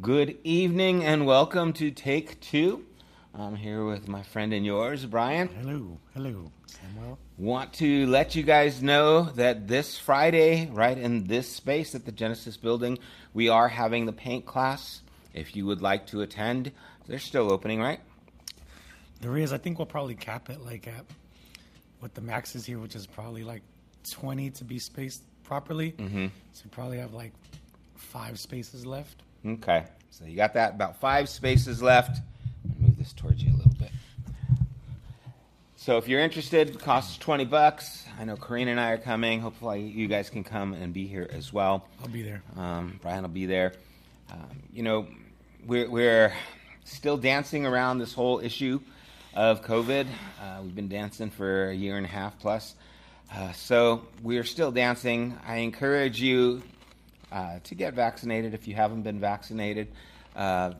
Good evening and welcome to Take Two. I'm here with my friend and yours, Brian. Hello, hello, Samuel. Want to let you guys know that this Friday, right in this space at the Genesis building, we are having the paint class. If you would like to attend, they're still opening, right? There is. I think we'll probably cap it like at what the max is here, which is probably like 20 to be spaced properly. Mm-hmm. So we probably have like five spaces left. Okay, so you got that about five spaces left. Move this towards you a little bit. So if you're interested, it costs 20 bucks. I know Karina and I are coming. Hopefully, you guys can come and be here as well. I'll be there. Um, Brian will be there. Um, you know, we're, we're still dancing around this whole issue of COVID. Uh, we've been dancing for a year and a half plus. Uh, so we're still dancing. I encourage you uh, to get vaccinated if you haven't been vaccinated, uh,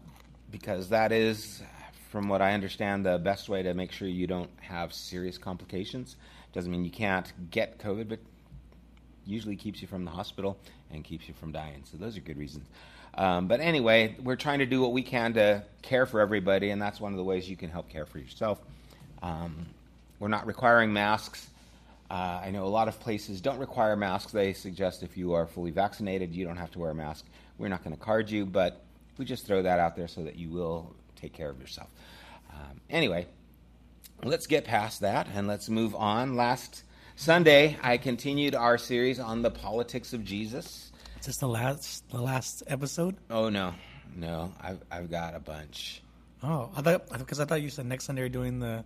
because that is, from what I understand, the best way to make sure you don't have serious complications. Doesn't mean you can't get COVID, but usually keeps you from the hospital and keeps you from dying. So those are good reasons. Um, but anyway, we're trying to do what we can to care for everybody, and that's one of the ways you can help care for yourself. Um, we're not requiring masks. Uh, I know a lot of places don't require masks. They suggest if you are fully vaccinated, you don't have to wear a mask. We're not going to card you, but we just throw that out there so that you will take care of yourself. Um, anyway, let's get past that and let's move on. Last Sunday, I continued our series on the politics of Jesus. Is this the last the last episode? Oh no, no, I've I've got a bunch. Oh, I thought because I thought you said next Sunday you're doing the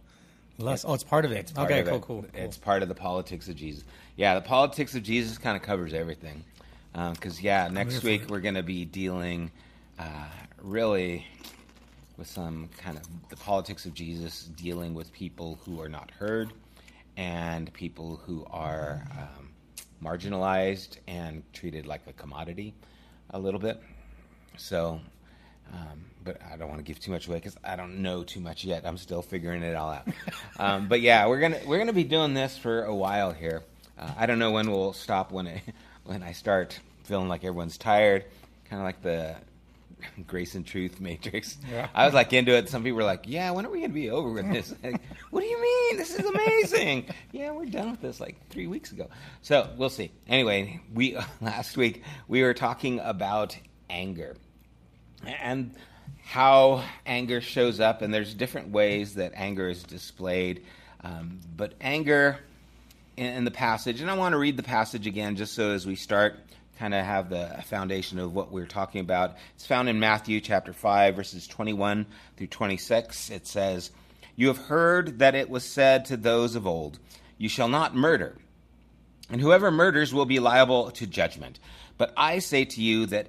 last. Oh, it's part of it. part okay, of cool, it. cool, cool. It's part of the politics of Jesus. Yeah, the politics of Jesus kind of covers everything. Because yeah, next week we're going to be dealing uh, really with some kind of the politics of Jesus, dealing with people who are not heard and people who are um, marginalized and treated like a commodity a little bit. So, um, but I don't want to give too much away because I don't know too much yet. I'm still figuring it all out. um, but yeah, we're gonna we're gonna be doing this for a while here. Uh, I don't know when we'll stop when it, when I start feeling like everyone's tired, kind of like the Grace and Truth Matrix. Yeah. I was like into it. Some people were like, "Yeah, when are we gonna be over with this?" Like, what do you mean? This is amazing. yeah, we're done with this like three weeks ago. So we'll see. Anyway, we last week we were talking about anger and how anger shows up, and there's different ways that anger is displayed. Um, but anger in, in the passage, and I want to read the passage again just so as we start, kind of have the foundation of what we're talking about. It's found in Matthew chapter 5, verses 21 through 26. It says, You have heard that it was said to those of old, You shall not murder. And whoever murders will be liable to judgment. But I say to you that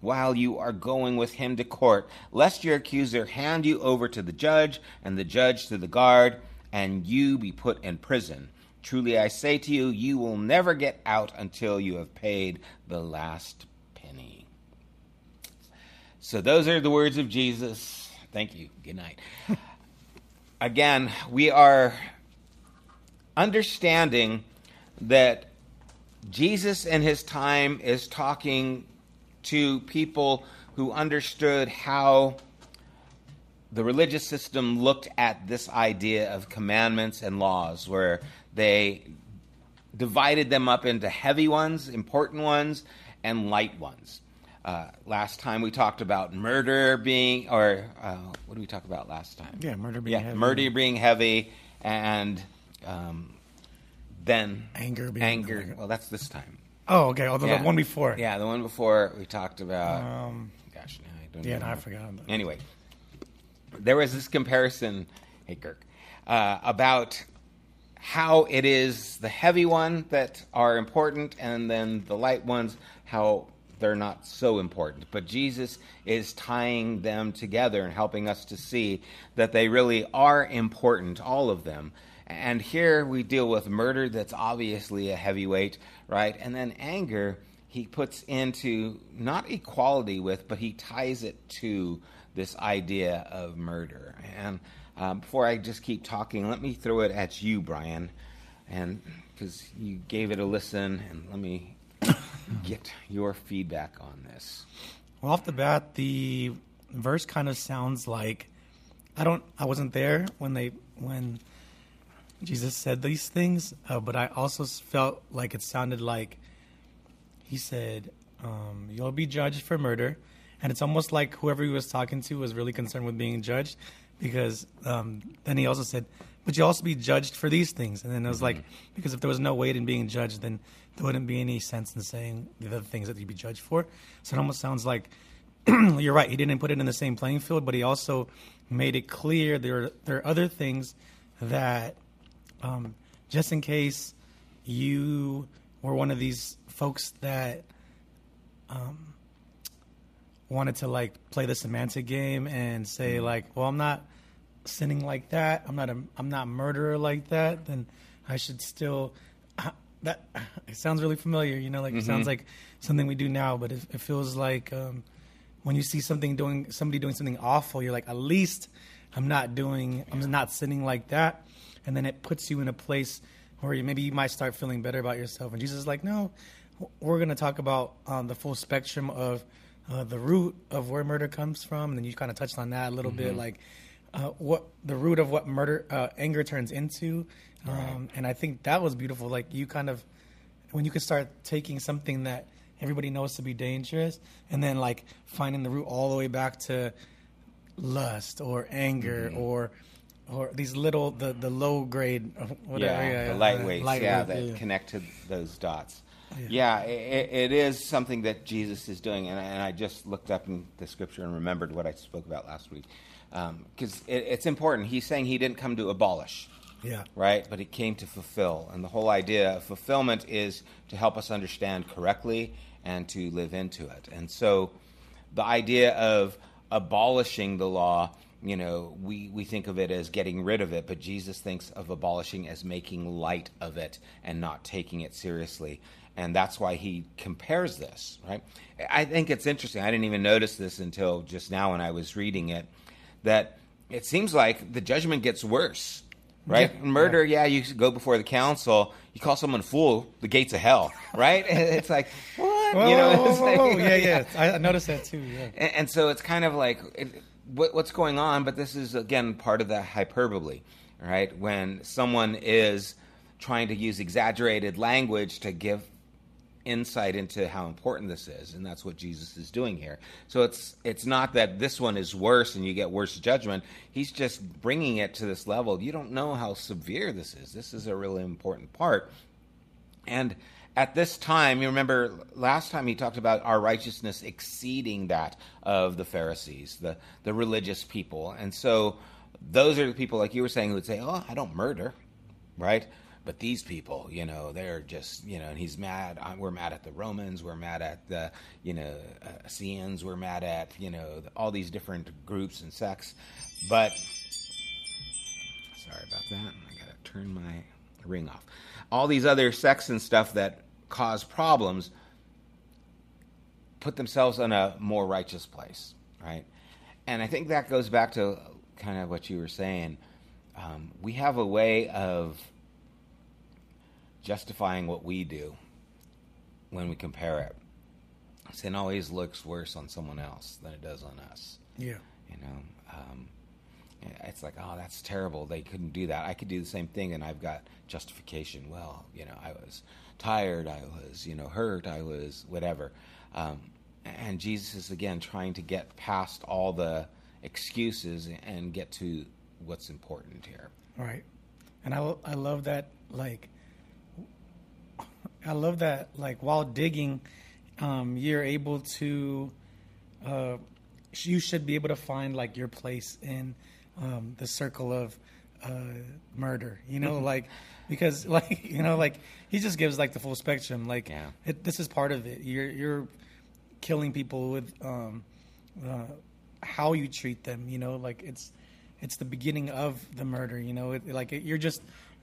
while you are going with him to court, lest your accuser hand you over to the judge, and the judge to the guard, and you be put in prison. Truly I say to you, you will never get out until you have paid the last penny. So those are the words of Jesus. Thank you. Good night. Again, we are understanding that Jesus in his time is talking to people who understood how the religious system looked at this idea of commandments and laws, where they divided them up into heavy ones, important ones, and light ones. Uh, last time we talked about murder being, or uh, what did we talk about last time? Yeah, murder being yeah, heavy. murder being heavy, and um, then Anger being anger. Well, that's this time. Oh, okay. Although Yeah. the one before. Yeah, the one before we talked about. Um, gosh, now I don't. yeah, even no, I forgot. Anyway, there was this comparison, hey Kirk, uh, about how it is the heavy one that are important, and then the light ones, how they're not so important. But Jesus is tying them together and helping us to see that they really are important, all of them. And here we deal with murder that's obviously a heavyweight, right? And then anger, he puts into not equality with, but he ties it to this idea of murder. And um, before I just keep talking, let me throw it at you, Brian, and because you gave it a listen, and let me get your feedback on this. Well, off the bat, the verse kind of sounds like I don't. I wasn't there when they when Jesus said these things, uh, but I also felt like it sounded like he said, um, "You'll be judged for murder," and it's almost like whoever he was talking to was really concerned with being judged, because um, then he also said, "But you'll also be judged for these things," and then it was mm-hmm. like, because if there was no weight in being judged, then there wouldn't be any sense in saying the other things that you'd be judged for. So it almost sounds like you're right. He didn't put it in the same playing field, but he also made it clear there there are other things that um, just in case you were one of these folks that um, wanted to like play the semantic game and say mm-hmm. like, well, I'm not sinning like that. I'm not a I'm not a murderer like that. Then I should still. that it sounds really familiar, you know, like mm-hmm. it sounds mm-hmm. like something we do now, but it, it feels like um, when you see something doing somebody doing something awful, you're like, at least I'm not doing, I'm not sinning like that and then it puts you in a place where you, maybe you might start feeling better about yourself. And Jesus is like, no, we're going to talk about um, the full spectrum of uh, the root of where murder comes from, and then you kind of touched on that a little mm-hmm. bit, like uh, what the root of what murder uh, anger turns into. Um, right. And I think that was beautiful. Like you kind of when you could start taking something that everybody knows to be dangerous, and then like finding the root all the way back to lust or anger mm-hmm. or or these little the the low grade whatever yeah, yeah the lightweights light yeah that yeah. connect to those dots. Yeah, yeah it, it is something that jesus is doing and, and, i just looked up in the scripture and remembered what i spoke about last week. Because um, it, it's important. He's saying he didn't come to abolish yeah. right? But he came to fulfill. And the whole idea of fulfillment is to help us understand correctly and to live into it. And so the idea of abolishing the law you know, we, we think of it as getting rid of it, but Jesus thinks of abolishing as making light of it and not taking it seriously. And that's why he compares this, right? I think it's interesting. I didn't even notice this until just now when I was reading it, that it seems like the judgment gets worse, right? Yeah. Murder, yeah, you go before the council, you call someone a fool, the gates of hell, right? it's like, what? Whoa, you know, whoa, whoa, whoa. yeah, yeah. I noticed that too, yeah. And, and so it's kind of like, it, what, what's going on, but this is again part of the hyperbole, right? When someone is trying to use exaggerated language to give insight into how important this is and that's what Jesus is doing here. So it's it's not that this one is worse and you get worse judgment. He's just bringing it to this level. You don't know how severe this is. This is a really important part. And at this time, you remember last time he talked about our righteousness exceeding that of the Pharisees, the, the religious people. And so those are the people, like you were saying, who would say, Oh, I don't murder, right? But these people, you know, they're just, you know, and he's mad. We're mad at the Romans. We're mad at the, you know, uh, Essenes. We're mad at, you know, all these different groups and sects. But, sorry about that. I got to turn my ring off all these other sects and stuff that cause problems put themselves in a more righteous place, right? And I think that goes back to kind of what you were saying. Um, we have a way of justifying what we do when we compare it. Sin always looks worse on someone else than it does on us. Yeah. You know, um, it's like, oh, that's terrible. They couldn't do that. I could do the same thing, and I've got justification. Well, you know, I was tired. I was, you know, hurt. I was whatever. Um, and Jesus is again trying to get past all the excuses and get to what's important here. Right. And I, I love that, like, I love that, like, while digging, um, you're able to, uh, you should be able to find, like, your place in um, the circle of uh, murder. You know, like because like you know like he just gives like the full spectrum. Like yeah. it, this is part of it. You're you're killing people with um, uh, how you treat them. You know, like it's it's the beginning of the murder. You know, it, like it, you're just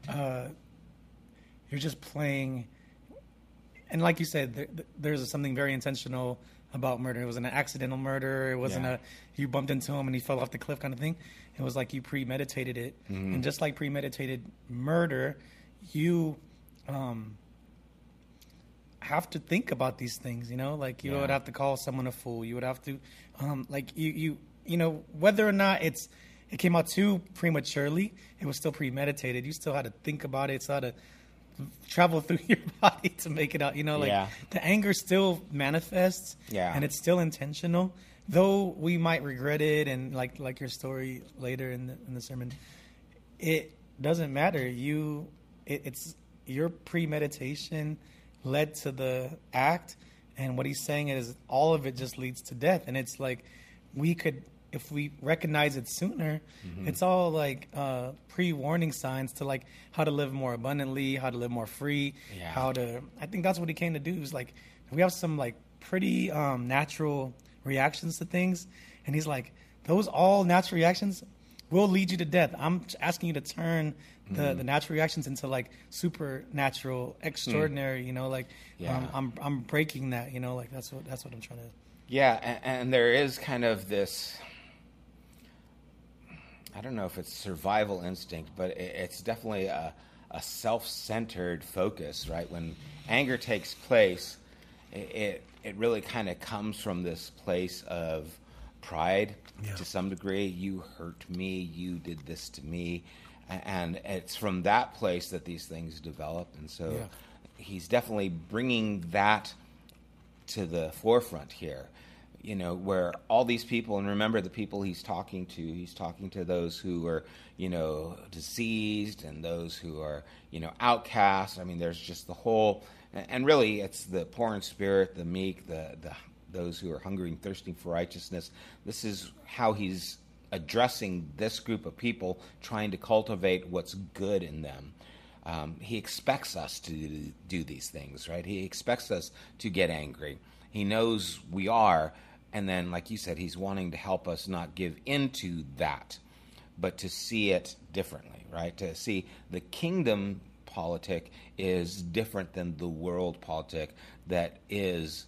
uh, you're just playing. And like you said, there, there's something very intentional about murder. It wasn't an accidental murder. It wasn't Yeah. a you bumped into him and he fell off the cliff kind of thing. It was like you premeditated it, Mm-hmm. and just like premeditated murder, you um, have to think about these things. You know, like you Yeah. would have to call someone a fool. You would have to, um, like you you you know whether or not it's it came out too prematurely, it was still premeditated. You still had to think about it. Still had to travel through your body to make it out. You know, like Yeah. the anger still manifests. Yeah. and it's still intentional. Though we might regret it, and like like your story later in the in the sermon, it doesn't matter. You, it, it's your premeditation led to the act, and what he's saying is all of it just leads to death. And it's like we could, if we recognize it sooner, Mm-hmm. it's all like uh, pre-warning signs to like how to live more abundantly, how to live more free, Yeah. how to. I think that's what he came to do. Is like we have some like pretty um, natural reactions to things, and he's like those all natural reactions will lead you to death. I'm asking you to turn the, Mm-hmm. the natural reactions into like supernatural, extraordinary. You know, like Hmm. Yeah. um, I'm I'm breaking that. You know, like that's what that's what I'm trying to. Yeah, and, and there is kind of this. I don't know if it's survival instinct, but it, it's definitely a, a self-centered focus, right? When anger takes place, it it, it really kind of comes from this place of pride Yeah. to some degree. You hurt me. You did this to me, and it's from that place that these things develop. And so, Yeah. he's definitely bringing that to the forefront here. You know, where all these people, and remember the people he's talking to, he's talking to those who are, you know, diseased and those who are, you know, outcast. I mean, there's just the whole, and really it's the poor in spirit, the meek, the, the those who are hungry and thirsting for righteousness. This is how he's addressing this group of people, trying to cultivate what's good in them. Um, he expects us to do these things, right? He expects us to get angry. He knows we are, and then, like you said, he's wanting to help us not give into that, but to see it differently, right? To see the kingdom politic is different than the world politic that is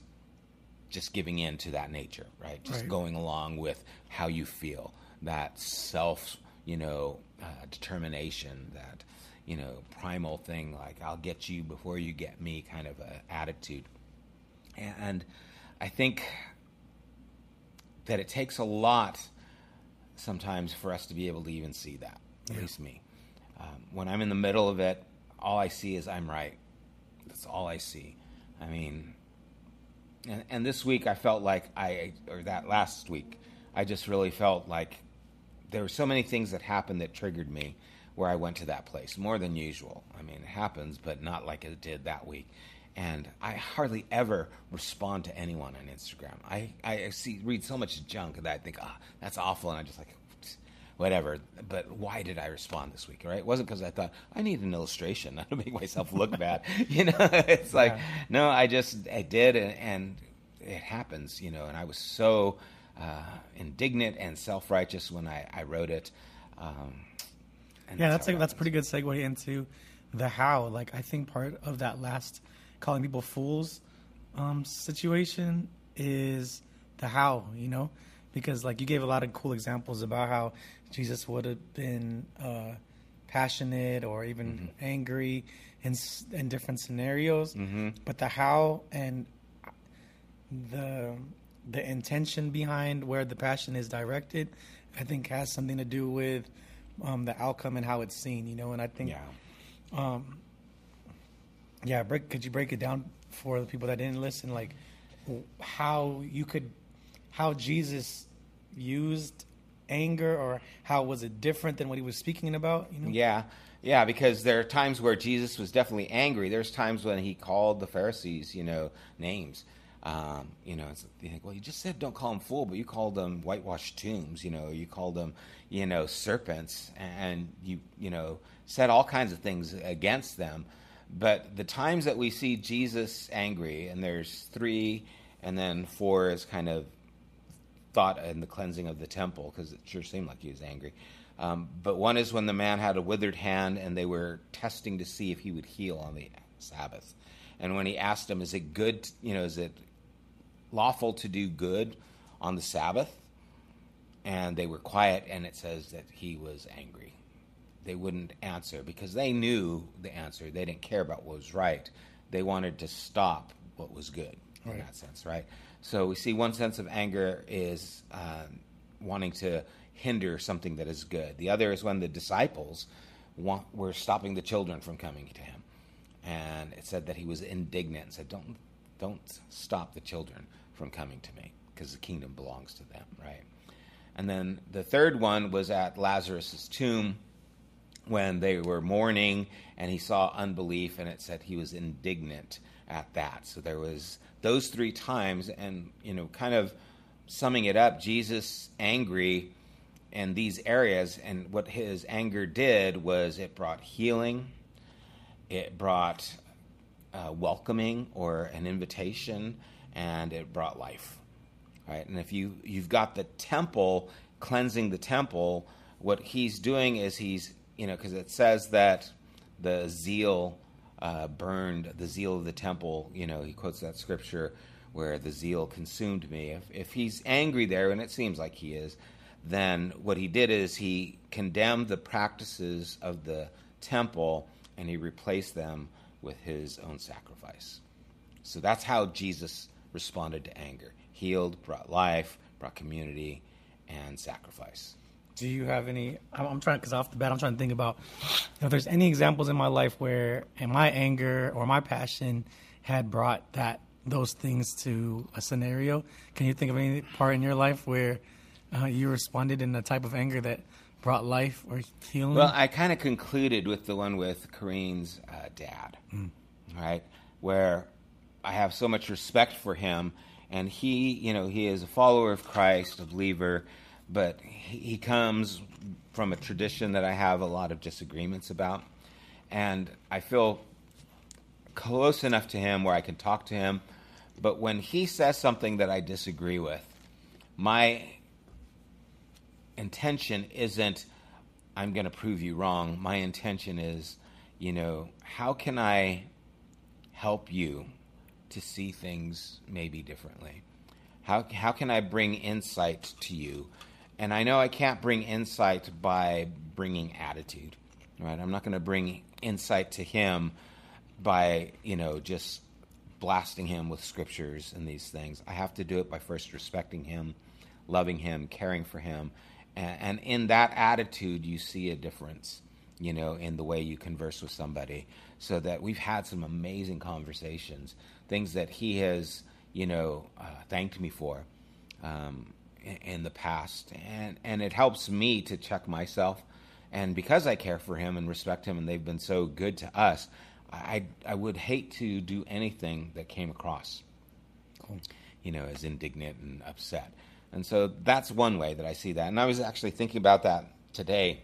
just giving in to that nature, right? Just Right. going along with how you feel, that self, you know, uh, determination, that you know, primal thing like "I'll get you before you get me" kind of a attitude. And I think that it takes a lot sometimes for us to be able to even see that. At Yeah. least me. Um, when I'm in the middle of it, all I see is I'm right. That's all I see. I mean, and, and this week I felt like I, or that last week, I just really felt like there were so many things that happened that triggered me where I went to that place more than usual. I mean, it happens, but not like it did that week. And I hardly ever respond to anyone on Instagram. I, I see read so much junk that I think, ah, that's awful, and I just like, whatever. But why did I respond this week? Right? It wasn't because I thought I need an illustration not to make myself look bad. You know, it's like Yeah. no, I just I did, and, and it happens. You know, and I was so uh, indignant and self righteous when I, I wrote it. Um, and Yeah, that's a, that's pretty good segue into the how. Like I think part of that last calling people fools um, situation is the how. You know, because like you gave a lot of cool examples about how Jesus would have been uh, passionate or even angry in in different scenarios, but the how and the the intention behind where the passion is directed, I think has something to do with um, the outcome and how it's seen. You know, and I think Yeah. um, yeah, break. Could you break it down for the people that didn't listen? Like how you could, how Jesus used anger, or how was it different than what he was speaking about? You know? Yeah, yeah, because there are times where Jesus was definitely angry. There's times when he called the Pharisees, you know, names. Um, you know, you think, well, you just said don't call them fool, but you called them whitewashed tombs. You know, you called them, you know, serpents, and you, you know, said all kinds of things against them. But the times that we see Jesus angry, and there's three and then four is kind of thought in the cleansing of the temple because it sure seemed like he was angry. Um, but one is when the man had a withered hand and they were testing to see if he would heal on the Sabbath. And when he asked him, "Is it good? You know, is it lawful to do good on the Sabbath?" and they were quiet, and it says that he was angry. They wouldn't answer because they knew the answer. They didn't care about what was right. They wanted to stop what was good in that sense, right? So we see one sense of anger is um, wanting to hinder something that is good. The other is when the disciples want, were stopping the children from coming to him, and it said that he was indignant and said, "Don't, don't stop the children from coming to me, because the kingdom belongs to them." Right? And then the third one was at Lazarus's tomb when they were mourning and he saw unbelief and it said he was indignant at that. So there was those three times and you know kind of summing it up Jesus angry in these areas and what his anger did was it brought healing it brought uh, welcoming or an invitation and it brought life right? And if you you've got the temple cleansing the temple, what he's doing is he's you know because it says that the zeal uh, burned the zeal of the temple. You know, he quotes that scripture where the zeal consumed me. If if he's angry there, and it seems like he is, then what he did is he condemned the practices of the temple and he replaced them with his own sacrifice. So that's how Jesus responded to anger. Healed, brought life, brought community, and sacrifice. Do you have any? I'm, I'm trying because off the bat, I'm trying to think about if there's any examples in my life where, in my anger or my passion, had brought that those things to a scenario. Can you think of any part in your life where uh, you responded in a type of anger that brought life or healing? Well, I kind of concluded with the one with Kareen's uh, dad, right? Where I have so much respect for him, and he, you know, he is a follower of Christ, a believer, but he, he comes from a tradition that I have a lot of disagreements about, and I feel close enough to him where I can talk to him. But when he says something that I disagree with, my intention isn't I'm going to prove you wrong. My intention is, you know, how can I help you to see things maybe differently? How how can I bring insight to you? And I know I can't bring insight by bringing attitude, right? I'm not going to bring insight to him by, you know, just blasting him with scriptures and these things. I have to do it by first respecting him, loving him, caring for him. And, and in that attitude, you see a difference, you know, in the way you converse with somebody. So that we've had some amazing conversations, things that he has, you know, uh, thanked me for um, in, the past. And, and it helps me to check myself. And because I care for him and respect him, and they've been so good to us, I, I would hate to do anything that came across, you know, as indignant and upset. And so that's one way that I see that. And I was actually thinking about that today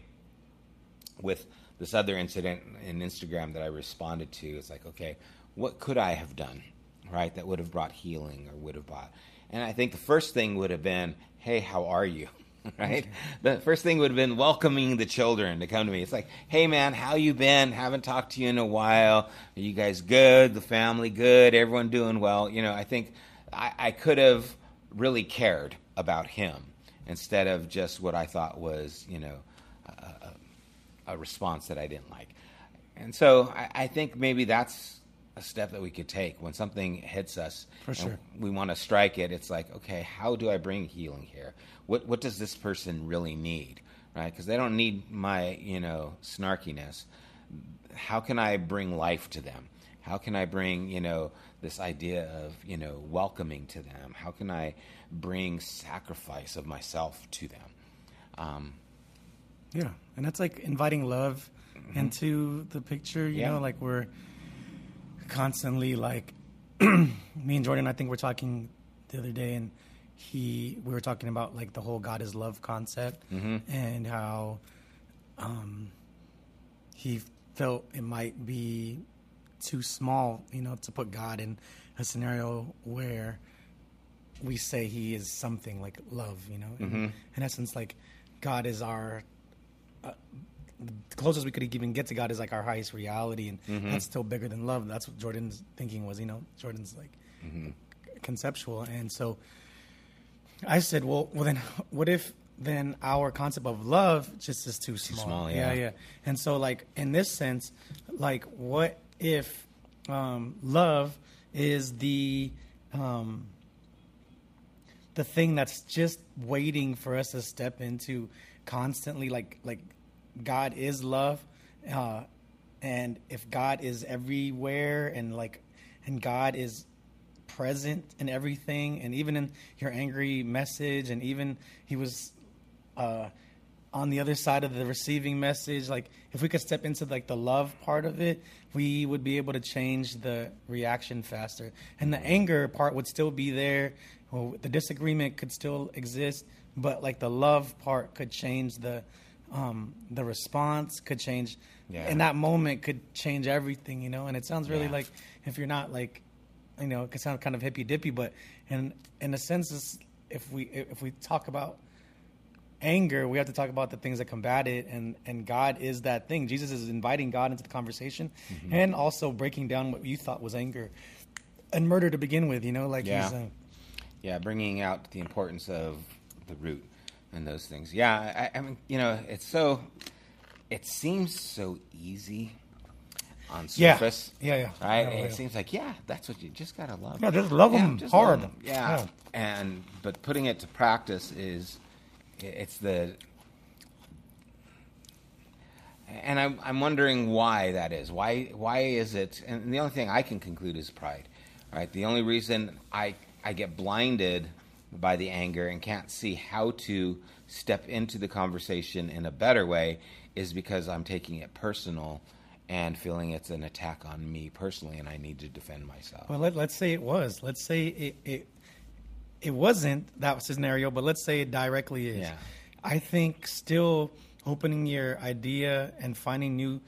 with this other incident in Instagram that I responded to. It's like, okay, what could I have done, right, that would have brought healing or would have brought. And I think the first thing would have been, hey, how are you? right? The first thing would have been welcoming the children to come to me. It's like, hey man, how you been? Haven't talked to you in a while. Are you guys good? The family good? Everyone doing well? You know, I think I, I could have really cared about him instead of just what I thought was, you know, a, a, response that I didn't like. And so I, I think maybe that's a step that we could take when something hits us For and sure. we want to strike it. It's like, okay, how do I bring healing here? What what does this person really need, right? Because they don't need my you know snarkiness. How can I bring life to them? How can I bring you know this idea of you know welcoming to them? How can I bring sacrifice of myself to them? Um, Yeah, and that's like inviting love into the picture. You Yeah. know, like we're constantly like me and Jordan. I think we're talking the other day, and he we were talking about like the whole God is love concept and how um, he felt it might be too small, you know, to put God in a scenario where we say he is something like love, you know. In, Mm-hmm. in essence, like God is our uh, the closest we could even get to God is like our highest reality, and Mm-hmm. that's still bigger than love. That's what Jordan's thinking was, you know. Jordan's like Mm-hmm. conceptual, and so I said, well, well then, what if then our concept of love just is too small? small, yeah, yeah. yeah. And so, like in this sense, like what if um, love is the um, the thing that's just waiting for us to step into constantly? Like like God is love, uh, and if God is everywhere and like and God is present in everything and even in your angry message and even he was uh, on the other side of the receiving message like if we could step into like the love part of it we would be able to change the reaction faster. And the anger part would still be there. The disagreement could still exist but like the love part could change the um, the response could change Yeah. in that moment could change everything you know and it sounds really Yeah. like if you're not like you know, it could sound kind of hippy dippy, but in in a sense, if we if we talk about anger, we have to talk about the things that combat it, and and God is that thing. Jesus is inviting God into the conversation, Mm-hmm. and also breaking down what you thought was anger and murder to begin with. You know, like Yeah. he's uh, Yeah, bringing out the importance of the root and those things. Yeah, I, I mean, you know, it's so. It seems so easy on surface. Yeah, yeah. Right. Yeah, it yeah. seems like yeah, that's what you just gotta love. Yeah, just love 'em just hard. love 'em. Yeah. Yeah. and but putting it to practice is, it's the. And I'm I'm wondering why that is. Why why is it? And the only thing I can conclude is pride. Right. The only reason I I get blinded by the anger and can't see how to step into the conversation in a better way is because I'm taking it personal and feeling it's an attack on me personally and I need to defend myself. well, let, let's say it was. Let's say it, it it wasn't that scenario, but let's say it directly is. Yeah. I think still opening your idea and finding new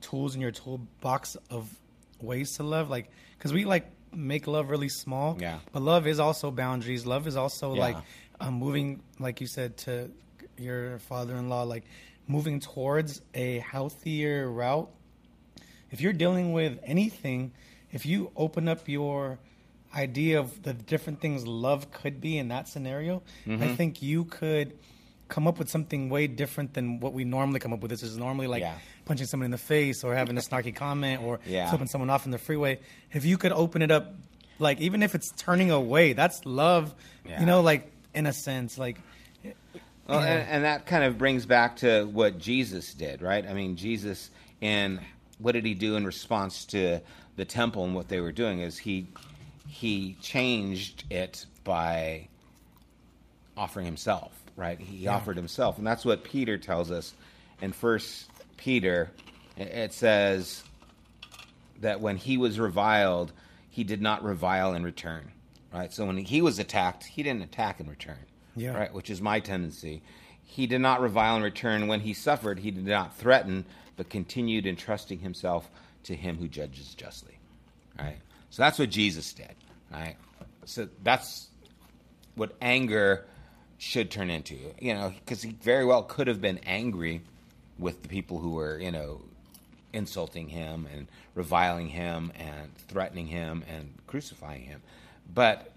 tools in your toolbox of ways to love, like because we like make love really small. Yeah. But love is also boundaries. Love is also Yeah. like um, moving, like you said, to your father-in-law, like moving towards a healthier route if you're dealing with anything, if you open up your idea of the different things love could be in that scenario, Mm-hmm. I think you could come up with something way different than what we normally come up with. This is normally like Yeah. Punching someone in the face or having a snarky comment or Yeah. flipping someone off in the freeway. If you could open it up, like even if it's turning away, that's love. Yeah. You know, like in a sense, like Well, Yeah. and, and that kind of brings back to what Jesus did, right? I mean, Jesus, in what did he do in response to the temple and what they were doing? Is he he changed it by offering himself, right? He Yeah. offered himself, and that's what Peter tells us in First Peter. It- says that when he was reviled, he did not revile in return, right? So when he was attacked, he didn't attack in return, Yeah. right? Which is my tendency. He did not revile in return. When he suffered, he did not threaten, but continued entrusting himself to him who judges justly, right? So that's what Jesus did, right? So that's what anger should turn into, you know, because he very well could have been angry with the people who were, you know, insulting him and reviling him and threatening him and crucifying him. But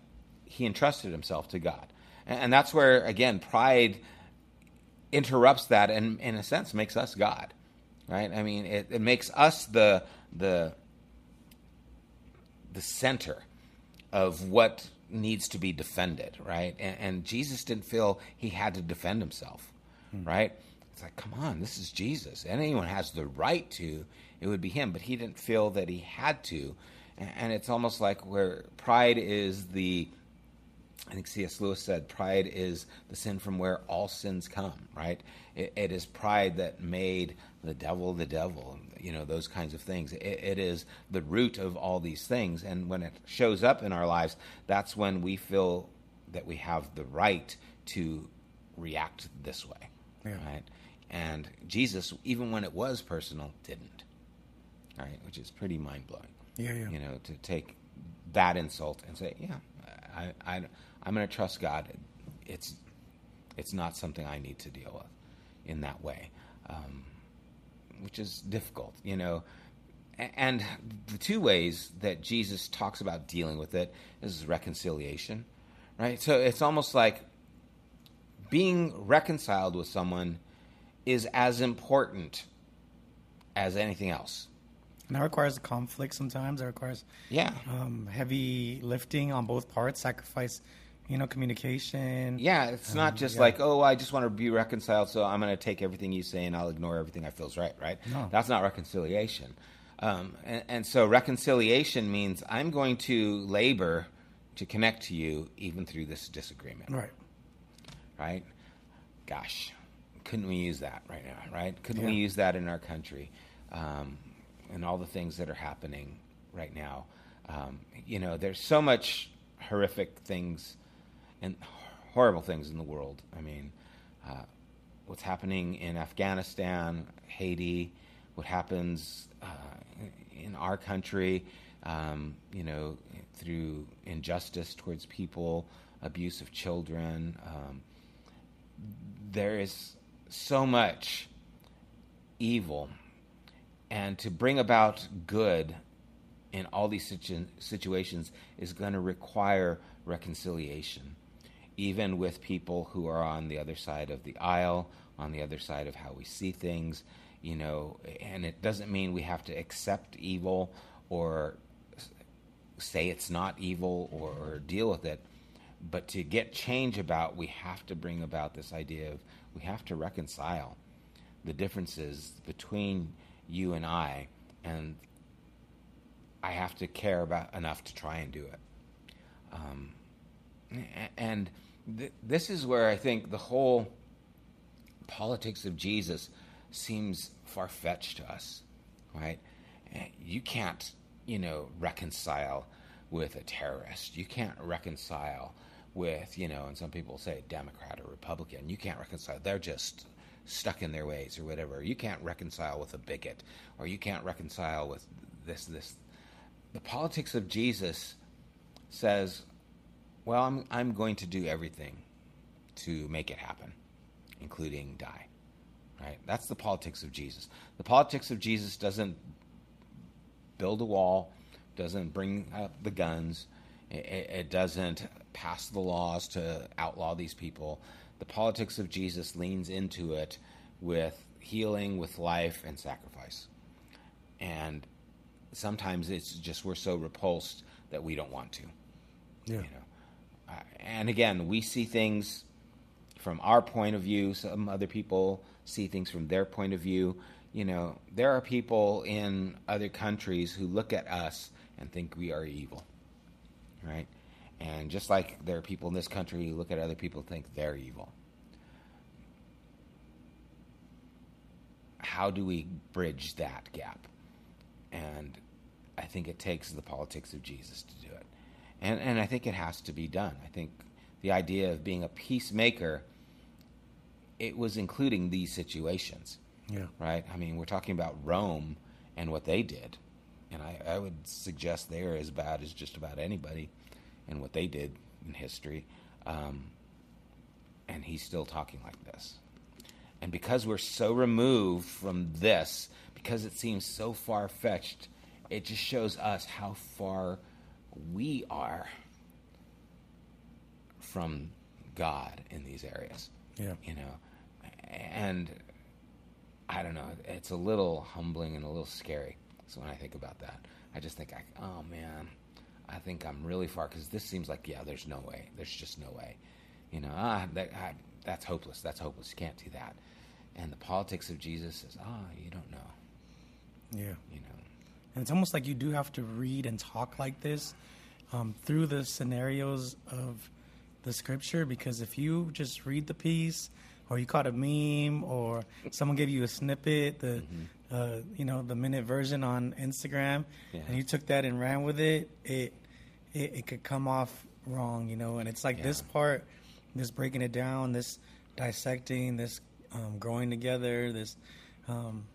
he entrusted himself to God. And, and that's where, again, pride interrupts that and, in a sense, makes us God, right? I mean, it, it makes us the, the, the center of what needs to be defended, right? And, and Jesus didn't feel he had to defend himself, hmm. right? It's like, come on, this is Jesus. Anyone has the right to, it would be him, but he didn't feel that he had to. And, and it's almost like where pride is the, I think C.S. Lewis said, pride is the sin from where all sins come, right? It, it is pride that made the devil the devil, you know, those kinds of things. It, it is the root of all these things. And when it shows up in our lives, that's when we feel that we have the right to react this way, Yeah. right? And Jesus, even when it was personal, didn't, right? Which is pretty mind blowing yeah, yeah. you know, to take that insult and say, yeah, I, I I'm going to trust God. It's it's not something I need to deal with in that way, um, which is difficult, you know. And the two ways that Jesus talks about dealing with it is reconciliation, right? So it's almost like being reconciled with someone is as important as anything else. And that requires conflict sometimes. That requires Yeah. um, heavy lifting on both parts, sacrifice, you know, communication. Yeah, it's not Um, just yeah. like, oh, I just want to be reconciled, so I'm going to take everything you say and I'll ignore everything I feels right, right? No. That's not reconciliation. Um, and, and so reconciliation means I'm going to labor to connect to you even through this disagreement, Right. right? Gosh, couldn't we use that right now, right? Couldn't we use that in our country um, and all the things that are happening right now? Um, you know, there's so much horrific things and horrible things in the world. I mean, uh, what's happening in Afghanistan, Haiti, what happens uh, in our country, um, you know, through injustice towards people, abuse of children. Um, there is so much evil, and to bring about good in all these situ- situations is going to require reconciliation, even with people who are on the other side of the aisle, on the other side of how we see things, you know. And it doesn't mean we have to accept evil or say it's not evil or, or deal with it. But to get change about, we have to bring about this idea of we have to reconcile the differences between you and I, and I have to care about enough to try and do it. Um, and th- this is where I think the whole politics of Jesus seems far fetched to us, right? Eh, You can't, you know, reconcile with a terrorist. You can't reconcile with, you know, and some people say Democrat or Republican. You can't reconcile. They're just stuck in their ways or whatever. You can't reconcile with a bigot or you can't reconcile with this, this. The politics of Jesus says, well, I'm, I'm going to do everything to make it happen, including die. Right? That's the politics of Jesus. The politics of Jesus doesn't build a wall, doesn't bring up the guns, it, it it doesn't pass the laws to outlaw these people. The politics of Jesus leans into it with healing, with life, and sacrifice. And sometimes it's just we're so repulsed that we don't want to Yeah. you know uh, and again we see things from our point of view some other people see things from their point of view you know there are people in other countries who look at us and think we are evil right and just like there are people in this country who look at other people and think they're evil how do we bridge that gap and I think it takes the politics of Jesus to do it. And, and I think it has to be done. I think the idea of being a peacemaker, it was including these situations, Yeah. right? I mean, we're talking about Rome and what they did. And I, I would suggest they're as bad as just about anybody in what they did in history. Um, and he's still talking like this. And because we're so removed from this, because it seems so far fetched, it just shows us how far we are from God in these areas. Yeah. You know, and I don't know, it's a little humbling and a little scary. So when I think about that, I just think, I, oh man, I think I'm really far because this seems like, yeah, there's no way. There's just no way. You know, ah, that, ah, that's hopeless. That's hopeless. You can't do that. And the politics of Jesus is, ah, you don't know. Yeah. You know, And it's almost like you do have to read and talk like this um, through the scenarios of the scripture because if you just read the piece or you caught a meme or someone gave you a snippet, the uh, you know the minute version on Instagram, Yeah. and you took that and ran with it, it it, it could come off wrong, you know. And it's like this part, this breaking it down, this dissecting, this um, growing together, this um,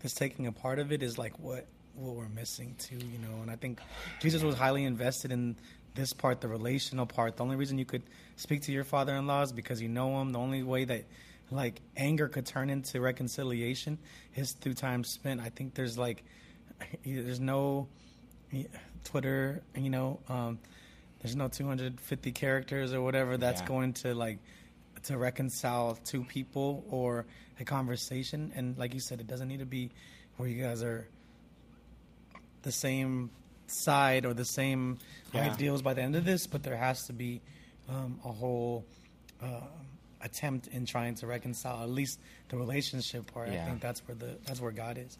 this taking a part of it is like what what we're missing too, you know. And I think Jesus was highly invested in this part, the relational part. The only reason you could speak to your father-in-law is because you know him. The only way that like anger could turn into reconciliation is through time spent. I think there's like there's no Twitter, you know, um, there's no 250 characters or whatever that's Yeah. going to like to reconcile two people or a conversation. And like you said, it doesn't need to be where you guys are the same side or the same Yeah. ideals by the end of this, but there has to be um, a whole uh, attempt in trying to reconcile at least the relationship part. Yeah. I think that's where the that's where God is.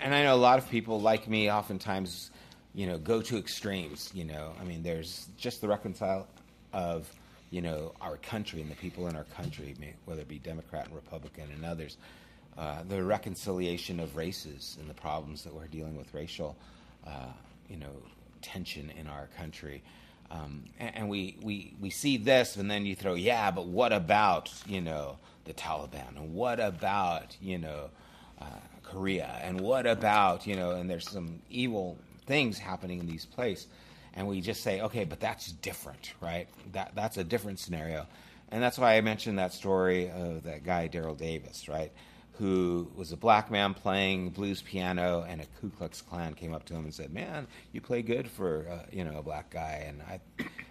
And I know a lot of people like me oftentimes, you know, go to extremes. You know, I mean, there's just the reconcile of, you know, our country and the people in our country, whether it be Democrat and Republican and others, uh, the reconciliation of races and the problems that we're dealing with racial, uh, you know, tension in our country. Um, and, and we, we, we see this, and then you throw, yeah, but what about, you know, the Taliban? And what about, you know, uh, Korea? And what about, you know, and there's some evil things happening in these places. And we just say, okay, but that's different, right? That, that's a different scenario. And that's why I mentioned that story of that guy, Daryl Davis, right? Who was a black man playing blues piano, and a Ku Klux Klan came up to him and said, "Man, you play good for uh, you know a black guy." And I,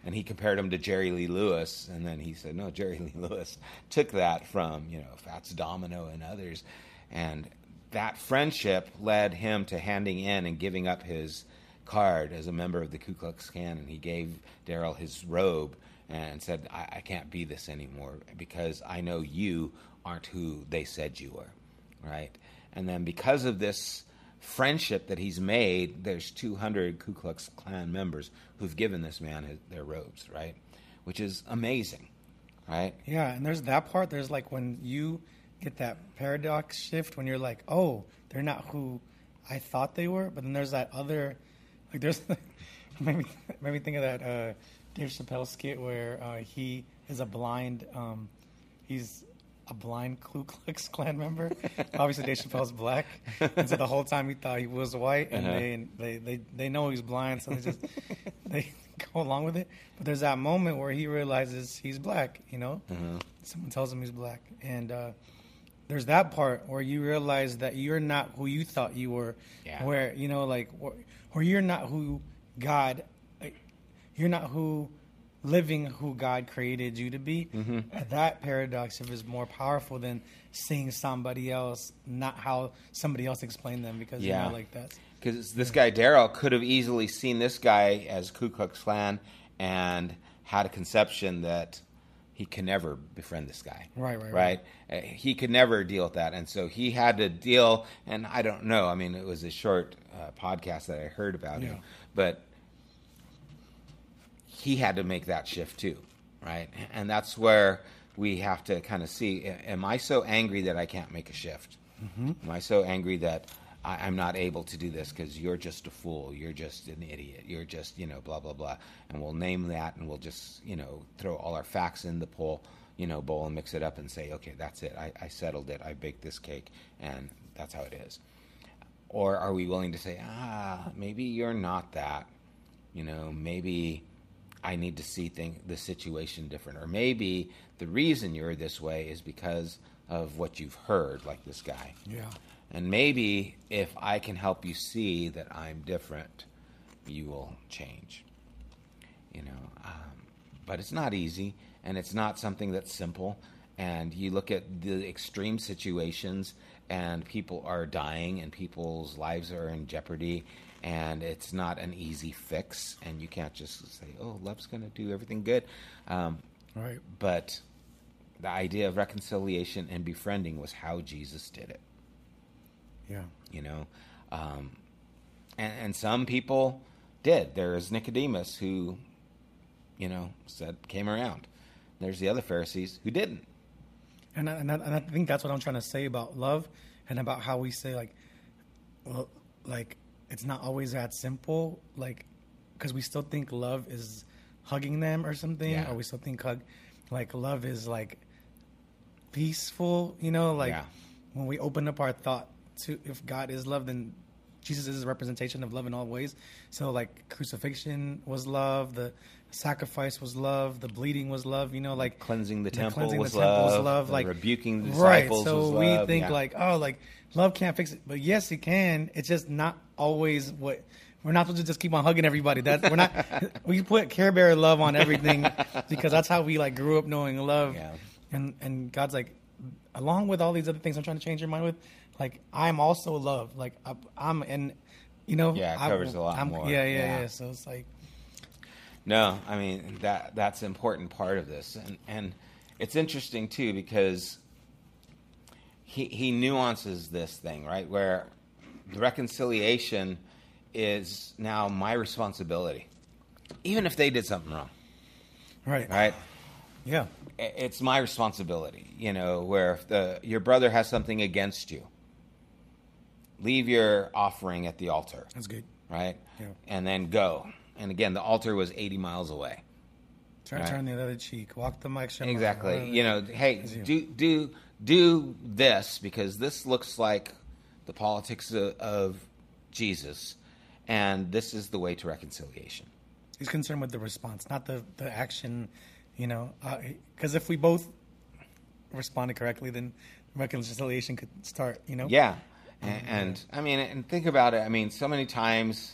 and he compared him to Jerry Lee Lewis, and then he said, "No, Jerry Lee Lewis took that from you know Fats Domino and others," and that friendship led him to handing in and giving up his card as a member of the Ku Klux Klan, and he gave Daryl his robe and said, I, I can't be this anymore because I know you aren't who they said you were, right? And then because of this friendship that he's made, there's 200 Ku Klux Klan members who've given this man his, their robes, right? Which is amazing, right? Yeah, and there's that part. There's like when you get that paradox shift when you're like, oh, they're not who I thought they were, but then there's that other, like there's, made me made me think of that uh, Dave Chappelle skit where uh, he is a blind, um, he's a blind Ku Klux Klan member. Obviously, Dave Chappelle's black, and so the whole time he thought he was white, and Uh-huh. they, they they they know he's blind, so they just they go along with it. But there's that moment where he realizes he's black. You know, someone tells him he's black, and uh, there's that part where you realize that you're not who you thought you were. Yeah. Where you know, like, where, where you're not who God, you're not who living who God created you to be. That paradox is more powerful than seeing somebody else, not how somebody else explained them, because Yeah. you know, like that's Because this guy Daryl could have easily seen this guy as Ku Klux Klan and had a conception that he can never befriend this guy. Right, right, right. Uh, He could never deal with that, and so he had to deal. And I don't know. I mean, it was a short uh, podcast that I heard about Yeah. him, but he had to make that shift too, right? And that's where we have to kind of see: Am I so angry that I can't make a shift? Am I so angry that I, I'm not able to do this because you're just a fool, you're just an idiot, you're just you know blah blah blah, and we'll name that and we'll just you know throw all our facts in the poll, you know bowl and mix it up and say okay that's it, I, I settled it, I baked this cake, and that's how it is. Or are we willing to say ah maybe you're not that, you know maybe I need to see thing, the situation different, or maybe the reason you're this way is because of what you've heard, like this guy. yeah. And maybe if I can help you see that I'm different, you will change. You know, um, but it's not easy, and it's not something that's simple. And you look at the extreme situations, and people are dying, and people's lives are in jeopardy, and it's not an easy fix. And you can't just say, "Oh, love's going to do everything good." Um, Right. but the idea of reconciliation and befriending was how Jesus did it Yeah. you know um, and, and some people did there's nicodemus who you know said came around there's the other pharisees who didn't And I, and, I, and I think that's what I'm trying to say about love and about how we say like, well, like it's not always that simple. Like, because we still think love is hugging them or something, Yeah. or we still think hug, like love is like peaceful. You know, like Yeah. when we open up our thought to if God is love, then Jesus is a representation of love in all ways. So like crucifixion was love, the sacrifice was love, the bleeding was love. You know, like Cleansing the the temple cleansing the was temple was love, love, the like rebuking the right. So was we love, think yeah. like, oh, like love can't fix it, but yes, it can. It's just not always what. We're not supposed to just keep on hugging everybody. That's we're not. we put Care Bear love on everything because that's how we like grew up knowing love. Yeah. And and God's like, along with all these other things, I'm trying to change your mind with. Like I'm also love. Like I, I'm and you know. Yeah, it covers a lot I'm- more. Yeah, yeah, Yeah. yeah, So it's like, No, I mean that that's an important part of this, and and it's interesting too because he he nuances this thing right where the reconciliation is now my responsibility, even if they did something wrong, right, right? Yeah, It's my responsibility, you know, where if the your brother has something against you, leave your offering at the altar that's good. right? Yeah. And then go. And again, the altar was 80 miles away. Turn, Right. turn the other cheek. Walk the mic. Exactly. Whatever. You know, hey, you. do do do this because this looks like the politics of, of Jesus, and this is the way to reconciliation. He's concerned with the response, not the the action. You know, uh, because if we both responded correctly, then reconciliation could start. You know. Yeah, um, and, and I mean, and think about it. I mean, so many times,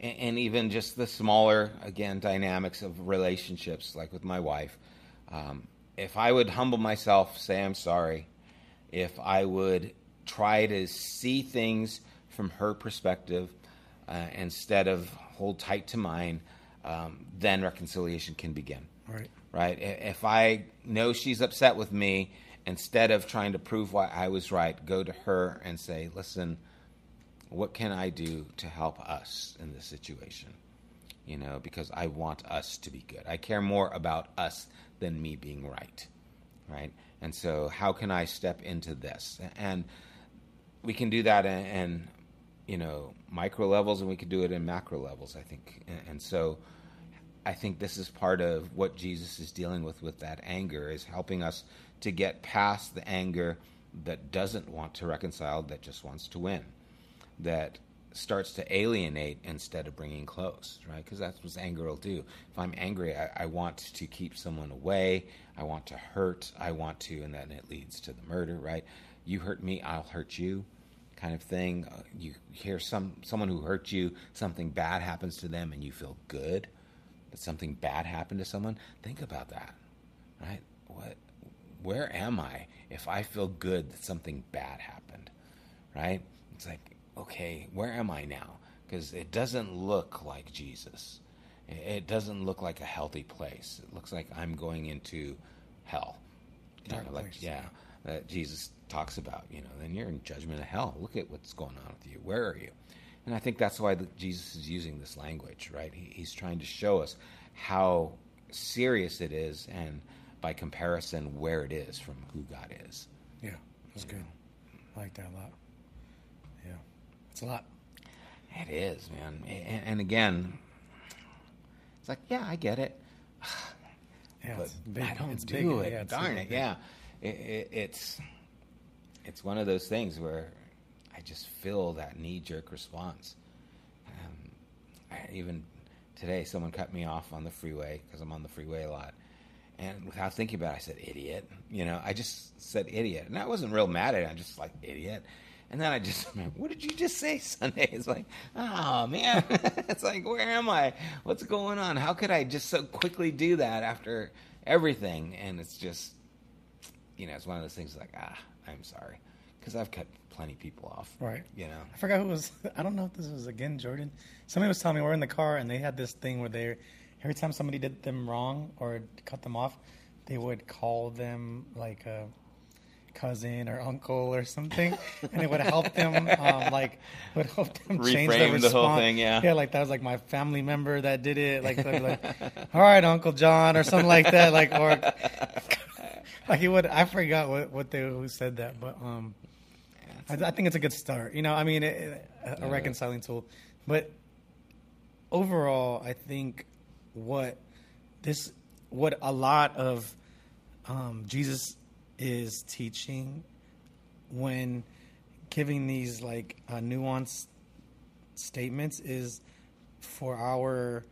and, and even just the smaller again dynamics of relationships, like with my wife. Um, if I would humble myself, say I'm sorry, if I would try to see things from her perspective uh, instead of hold tight to mine, um, then reconciliation can begin Right. right? If I know she's upset with me, instead of trying to prove why I was right, go to her and say, listen, what can I do to help us in this situation? You know, because I want us to be good. I care more about us than me being right, right? And so, how can I step into this? And we can do that in, in you know micro levels, and we can do it in macro levels. I think, and, and so I think this is part of what Jesus is dealing with with that anger is helping us to get past the anger that doesn't want to reconcile, that just wants to win, that starts to alienate instead of bringing close, right? Because that's what anger will do. If I'm angry, I, I want to keep someone away, I want to hurt, I want to, and then it leads to the murder, right? You hurt me, I'll hurt you kind of thing. Uh, you hear some someone who hurt you, something bad happens to them, and you feel good that something bad happened to someone. Think about that, right? What, where am I if I feel good that something bad happened, right? It's like, okay, where am I now? Because it doesn't look like Jesus. It- doesn't look like a healthy place. It looks like I'm going into hell. You know, like place. yeah, that Jesus talks about. You know, then you're in judgment of hell. Look at what's going on with you. Where are you? And I think that's why Jesus is using this language, right? He, he's trying to show us how serious it is, and by comparison, where it is from who God is. Yeah. That's good. I like that a lot. It's a lot. It is, man. And, and again, it's like, yeah, I get it, Yeah. but big. I don't do big. it. Yeah, Darn it, big. yeah. It, it, it's it's one of those things where I just feel that knee jerk response. Um, I, even today, someone cut me off on the freeway because I'm on the freeway a lot. And without thinking about it, I said, idiot. You know, I just said idiot. And I wasn't real mad at it. I just like, idiot. And then I just, what did you just say Sunday? It's like, oh, man. it's like, where am I? What's going on? How could I just so quickly do that after everything? And it's just, you know, it's one of those things like, ah, I'm sorry. Because I've cut plenty of people off. Right. You know? I forgot who was. I don't know if this was again Jordan. Somebody was telling me we're in the car and they had this thing where they, every time somebody did them wrong or cut them off, they would call them like a cousin or uncle or something, and it would help them um, like would help them change their Reframe the whole response. thing, yeah. yeah, like that was like my family member that did it. Like, like all right, Uncle John or something like that. Like or like he would. I forgot what what they who said that, but um. I, I think it's a good start. You know, I mean, it, it- a, a reconciling tool. But overall, I think what this, what a lot of um, Jesus is teaching when giving these like uh, nuanced statements is for our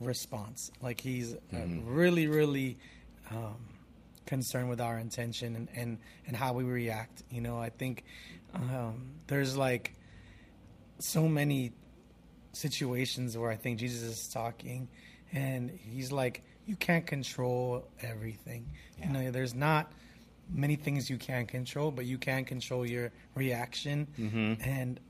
response. Like he's uh, really, really um, concerned with our intention and, and, and how we react. You know, I think um, there's like so many situations where I think Jesus is talking and he's like, you can't control everything. Yeah. You know, there's not many things you can control, but you can control your reaction. Mm-hmm. And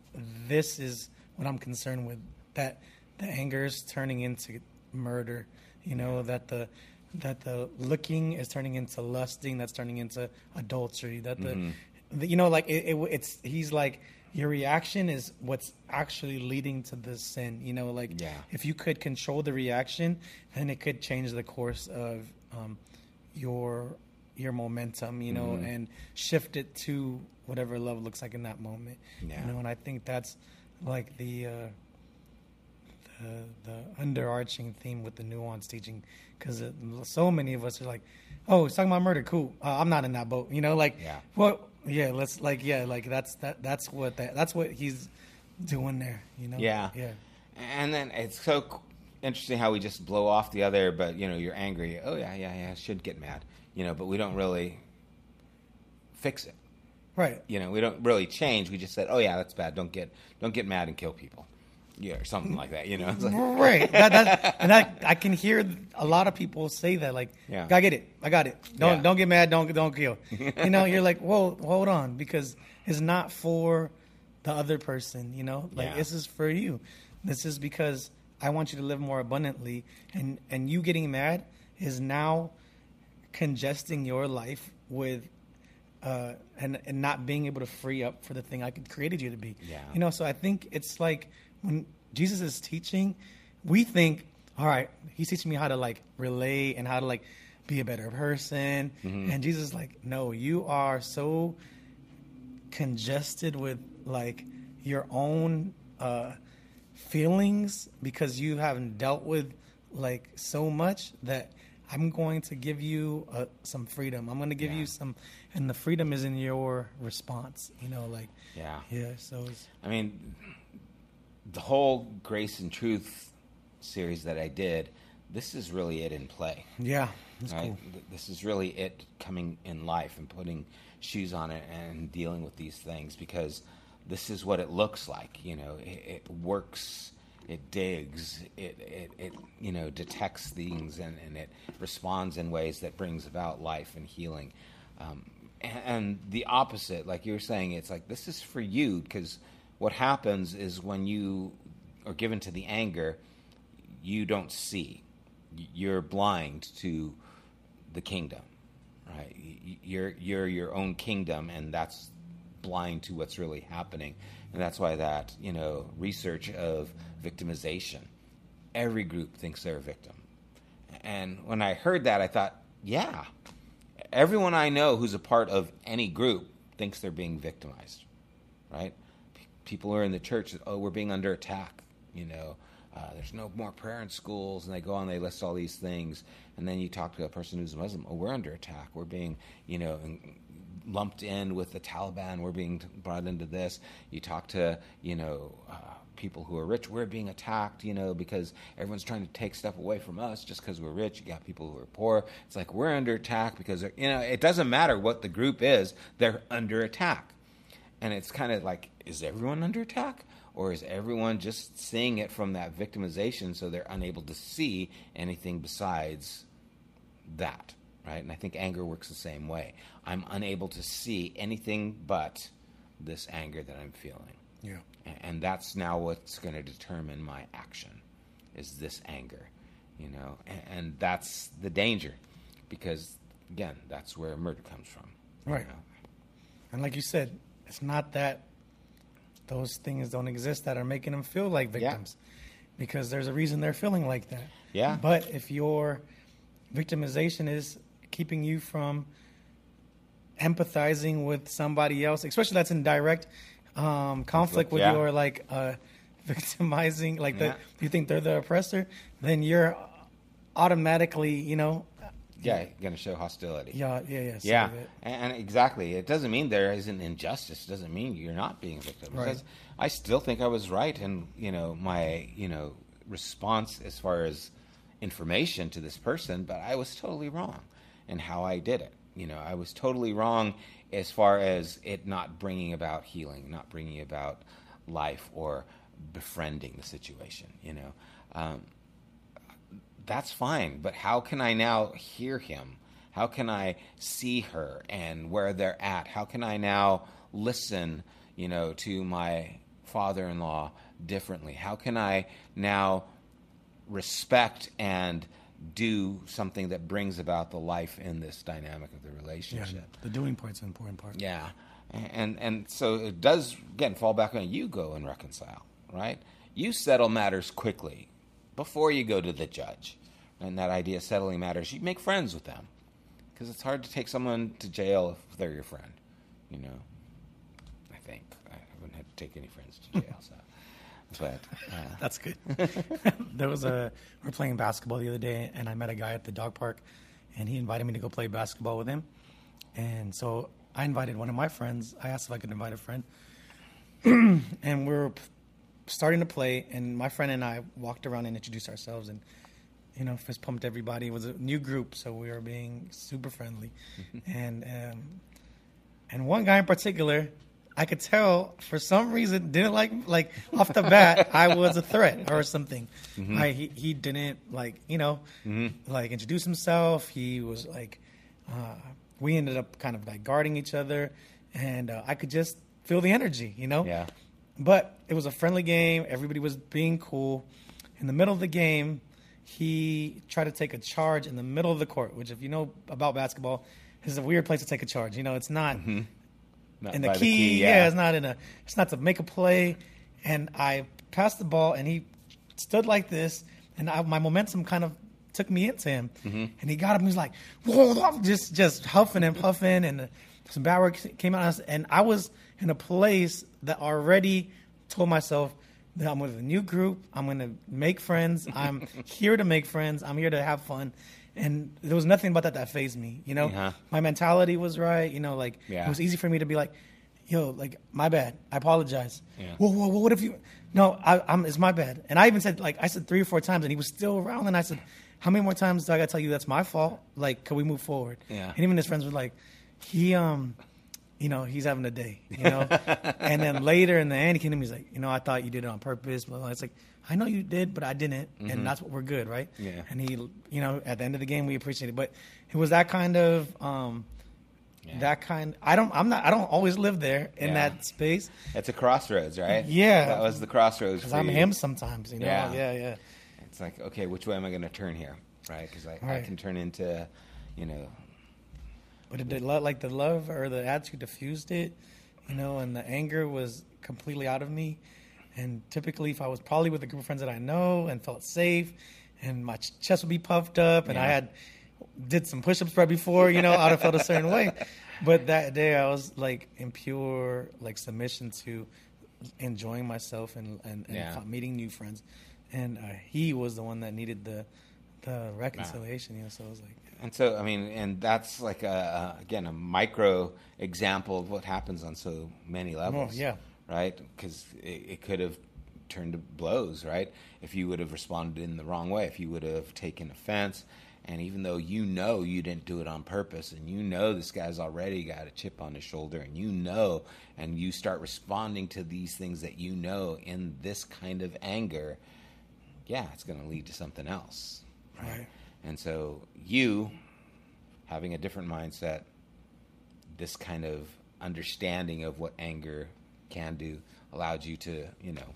this is what I'm concerned with that the anger is turning into murder. You know that the that the looking is turning into lusting. That's turning into adultery. That the, mm-hmm. the you know like it, it, it's he's like your reaction is what's actually leading to the sin. You know like Yeah. if you could control the reaction, then it could change the course of um, your your momentum, you know, Mm-hmm. and shift it to whatever love looks like in that moment. Yeah. You know, and I think that's like the uh, the the underarching theme with the nuance teaching, because so many of us are like, "Oh, it's talking about murder, cool. Uh, I'm not in that boat." You know, like, Yeah. well, yeah, let's like, yeah, like that's that that's what that that's what he's doing there. You know, Yeah. yeah. And then it's so interesting how we just blow off the other, but you know, you're angry. Oh yeah, yeah, yeah. I should get mad, you know, but we don't really fix it. Right. You know, we don't really change. We just said, oh yeah, that's bad. Don't get don't get mad and kill people. Yeah, or something like that. You know, like, right. That, that, and I, I can hear a lot of people say that, like, Yeah. I get it, I got it. Don't Yeah. don't get mad, don't don't kill. you know, you're like, whoa, hold on, because it's not for the other person. You know, like Yeah. this is for you. This is because I want you to live more abundantly, and and you getting mad is now congesting your life with. Uh, and and not being able to free up for the thing I created you to be. Yeah. You know, so I think it's like when Jesus is teaching, we think, all right, he's teaching me how to like relate and how to like be a better person. And Jesus is like, no, you are so congested with like your own uh, feelings because you haven't dealt with like so much that I'm going to give you uh, some freedom. I'm going to give Yeah. you some, and the freedom is in your response. You know, like yeah. yeah. So it's, I mean, the whole Grace and Truth series that I did, this is really it in play. yeah, right? cool. This is really it coming in life and putting shoes on it and dealing with these things because this is what it looks like. You know, it, it works, it digs, it, it, it you know detects things and, and it responds in ways that brings about life and healing. Um, and, and the opposite, like you were saying, it's like this is for you because what happens is when you are given to the anger, you don't see. You're blind to the kingdom, right? You're you're your own kingdom, and that's blind to what's really happening, and that's why that you know research of victimization, every group thinks they're a victim, and when I heard that, I thought, yeah, everyone I know who's a part of any group thinks they're being victimized, right? People are in the church, oh, we're being under attack, you know. Uh, there's no more prayer in schools, and they go on, they list all these things, and then you talk to a person who's Muslim. Oh, we're under attack. We're being, you know, lumped in with the Taliban. We're being brought into this. You talk to, you know, uh, people who are rich. We're being attacked, you know, because everyone's trying to take stuff away from us just because we're rich. You got people who are poor. It's like we're under attack because, you know, it doesn't matter what the group is. They're under attack. And it's kind of like, is everyone under attack? Or is everyone just seeing it from that victimization so they're unable to see anything besides that, right? And I think anger works the same way. I'm unable to see anything but this anger that I'm feeling. Yeah. And that's now what's going to determine my action is this anger, you know? And that's the danger because, again, that's where murder comes from. Right. know? And like you said, it's not that those things don't exist that are making them feel like Yeah. victims. Because there's a reason they're feeling like that. Yeah. But if your victimization is keeping you from empathizing with somebody else, especially that's in direct um, conflict with yeah. your like uh, victimizing, like Yeah. the you think they're the oppressor, then you're automatically, you know, yeah, going to show hostility. Yeah, yeah, yeah. Yeah, and, and exactly. It doesn't mean there isn't injustice. It doesn't mean you're not being a victim. Right. Because I still think I was right in you know my you know response as far as information to this person, but I was totally wrong in how I did it. You know, I was totally wrong as far as it not bringing about healing, not bringing about life or befriending the situation. You know. Um, that's fine. But how can I now hear him? How can I see her and where they're at? How can I now listen, you know, to my father-in-law differently? How can I now respect and do something that brings about the life in this dynamic of the relationship? yeah, the doing part's an important part. Yeah, and and so it does again fall back on you go and reconcile, right? You settle matters quickly before you go to the judge, and that idea of settling matters. You make friends with them because it's hard to take someone to jail if they're your friend. You know, I think I haven't had to take any friends to jail, so. But uh, That's good. there was a we were playing basketball the other day, and I met a guy at the dog park, and he invited me to go play basketball with him. And so I invited one of my friends. I asked if I could invite a friend, and we were starting to play. And my friend and I walked around and introduced ourselves, and you know, fist pumped everybody. It was a new group, so we were being super friendly. and um, and one guy in particular, I could tell for some reason didn't like like off the bat I was a threat or something. Like he, he didn't like you know like introduce himself. He was like uh, we ended up kind of like guarding each other, and uh, I could just feel the energy, you know. yeah, But it was a friendly game. Everybody was being cool. In the middle of the game, he tried to take a charge in the middle of the court, which, if you know about basketball, is a weird place to take a charge. You know, it's not mm-hmm. Not in the by key. yeah. it's not in a. It's not to make a play. And I passed the ball, and he stood like this, and I, my momentum kind of took me into him, mm-hmm. and he got up and he was like, "Whoa!" Just just huffing and puffing, and some bad work came out, and I was in a place that already told myself I'm with a new group. I'm going to make friends. I'm here to make friends. I'm here to have fun. And there was nothing about that that phased me. You know, Uh-huh. my mentality was right. You know, like Yeah. it was easy for me to be like, "Yo, like my bad. I apologize." Yeah. Whoa, whoa, whoa, what if you? No, I, I'm. It's my bad. And I even said like I said three or four times, and he was still around. And I said, "How many more times do I got to tell you that's my fault? Like, can we move forward?" Yeah. And even his friends were like, "He um." You know, he's having a day, you know? and then later in the end, he came to me, he's like, you know, I thought you did it on purpose. But. It's like, I know you did, but I didn't. And that's what we're good, right? Mm-hmm. Yeah. And he, you know, at the end of the game, we appreciate it. But it was that kind of, um, Yeah. that kind. I don't. I'm not. I don't always live there in Yeah. that space it's a crossroads, right? Yeah. that was the crossroads. because I'm you. him sometimes. You know. Yeah. Yeah. Yeah. It's like, okay, which way am I going to turn here, right? Because I, I can turn into, you know, But it did lo- like the love or the attitude diffused it, you know, and the anger was completely out of me. And typically, if I was probably with a group of friends that I know and felt safe, and my ch- chest would be puffed up, and I had did some push-ups right before, you know, I'd have felt a certain way. But that day, I was like in pure like submission to enjoying myself and and, and Yeah. meeting new friends. And uh, he was the one that needed the the reconciliation, you know. So I was like, And so, I mean, and that's like a, again a micro example of what happens on so many levels. Oh, yeah. Right, because it, it could have turned to blows. Right, if you would have responded in the wrong way, if you would have taken offense, and even though you know you didn't do it on purpose, and you know this guy's already got a chip on his shoulder, and you know, and you start responding to these things that you know in this kind of anger, yeah, it's going to lead to something else. Right. And so you having a different mindset, this kind of understanding of what anger can do allowed you to, you know,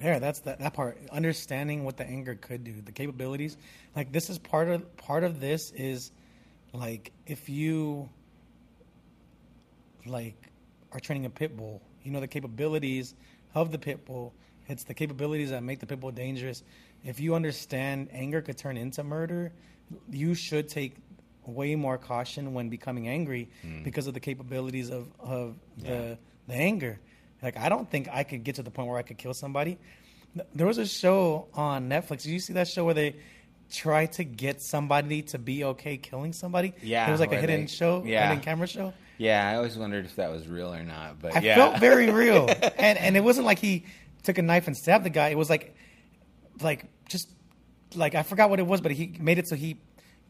Yeah, that's that, that part. Understanding what the anger could do, the capabilities. Like this is part of part of this is like if you like are training a pit bull, you know the capabilities of the pit bull. It's the capabilities that make the pit bull dangerous. If you understand anger could turn into murder, you should take way more caution when becoming angry mm. because of the capabilities of, of Yeah. the the anger. Like I don't think I could get to the point where I could kill somebody. There was a show on Netflix. Did you see that show where they try to get somebody to be okay killing somebody. Yeah, it was like a hidden they- show, yeah. hidden camera show. Yeah, I always wondered if that was real or not. But I yeah. felt very real, and and it wasn't like he took a knife and stabbed the guy. It was like, like just like I forgot what it was, but he made it so he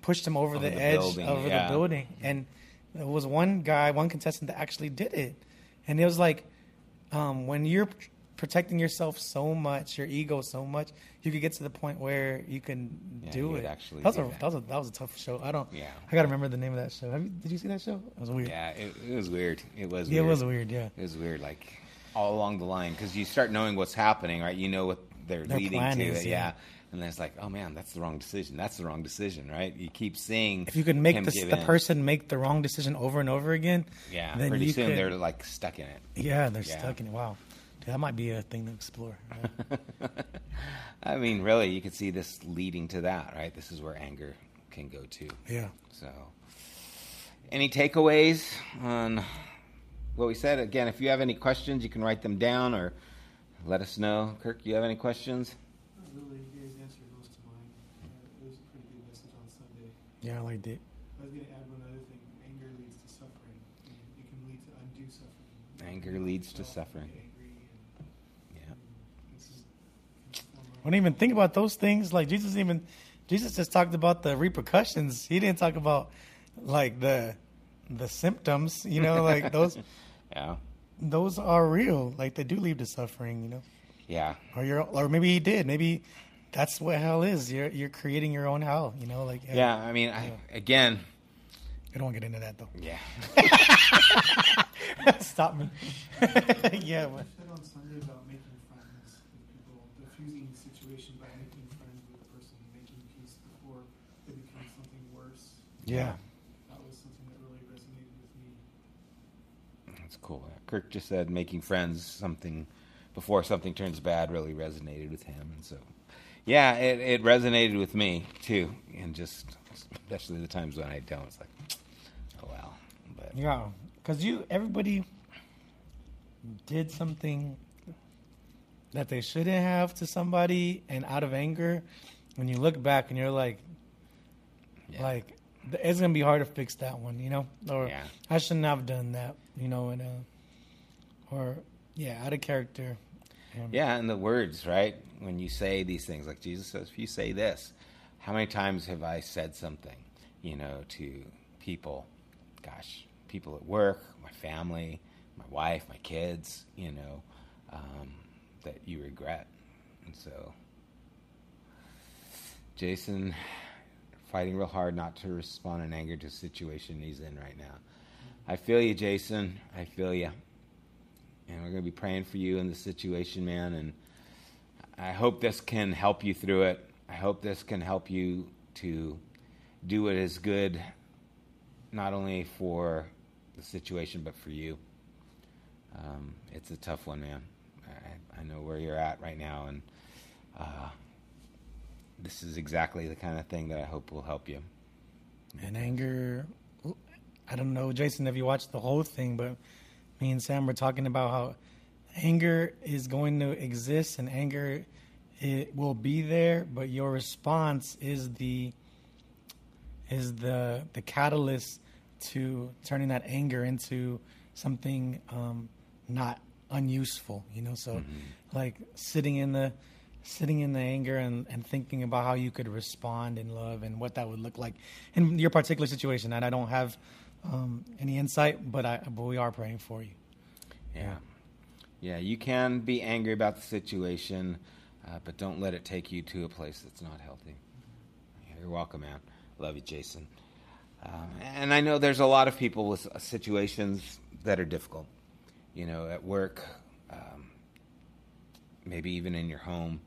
pushed him over, Over the, the edge building, over yeah. the building, and there was one guy, one contestant that actually did it, and it was like um, when you're protecting yourself so much, your ego so much, you could get to the point where you can Yeah, do it. actually that was a that. that was a that was a tough show. I don't. Yeah. I gotta remember the name of that show. You, did you see that show? It was weird. Yeah, it, it was weird. It was. Yeah, it was weird. Yeah. It was weird, like all along the line, because you start knowing what's happening, right? You know what they're Their leading plan to, is, yeah. yeah. And then it's like, oh man, that's the wrong decision. That's the wrong decision, right? You keep seeing If you could make the, the person make the wrong decision over and over again, yeah, then pretty soon could- they're like stuck in it. yeah, they're Yeah. stuck in it. Wow, Dude, that might be a thing to explore. Yeah. I mean, really, you could see this leading to that, right? This is where anger can go to. yeah. So, any takeaways on what we said? Again, if you have any questions, you can write them down or let us know. Kirk, you have any questions? Not really. You guys answered most of mine. Uh, it was a pretty good message on Sunday. Yeah, I liked it. I was going to add one other thing. Anger leads to suffering. and It can lead to undue suffering. Anger leads to suffering. get Angry and, Yeah. and this is can form a- I don't even think about those things. Like Jesus even, Jesus just talked about the repercussions. He didn't talk about like the the symptoms. You know, like those Yeah. Those are real. Like they do lead to suffering. You know, Yeah. or you're or maybe he did. Maybe that's what hell is. You're you're creating your own hell. You know, like Yeah. I mean, I, again, I don't want to get into that though. yeah. Stop me. yeah, but I Kirk just said making friends something before something turns bad really resonated with him, and so yeah, it, it resonated with me too, and just especially the times when I don't. It's like, oh well, but Yeah, because you everybody did something that they shouldn't have to somebody, and out of anger, when you look back and you're like, yeah. like it's gonna be hard to fix that one, you know, or Yeah. I shouldn't have done that, you know, and uh, or yeah, out of character. Um, Yeah, and the words, right? When you say these things, like Jesus says, if you say this, how many times have I said something, you know, to people, gosh, people at work, my family, my wife, my kids, you know, um, that you regret. And so, Jason, fighting real hard not to respond in anger to the situation he's in right now. I feel you, Jason. I feel you and we're going to be praying for you in this situation, man. And I hope this can help you through it. I hope this can help you to do what is good, not only for the situation, but for you. Um, it's a tough one, man. I, I know where you're at right now, and uh, this is exactly the kind of thing that I hope will help you. and anger. I don't know, Jason, if you watched the whole thing, but me and Sam were talking about how anger is going to exist and anger it will be there, but your response is the is the the catalyst to turning that anger into something um, not unuseful. You know, so like sitting in the sitting in the anger and, and thinking about how you could respond in love and what that would look like in your particular situation. And I don't have um, any insight, but I but we are praying for you. Yeah. Yeah, you can be angry about the situation, uh, but don't let it take you to a place that's not healthy. Yeah, you're welcome, man. Love you, Jason. Um, and I know there's a lot of people with situations that are difficult. You know, at work, um, maybe even in your home.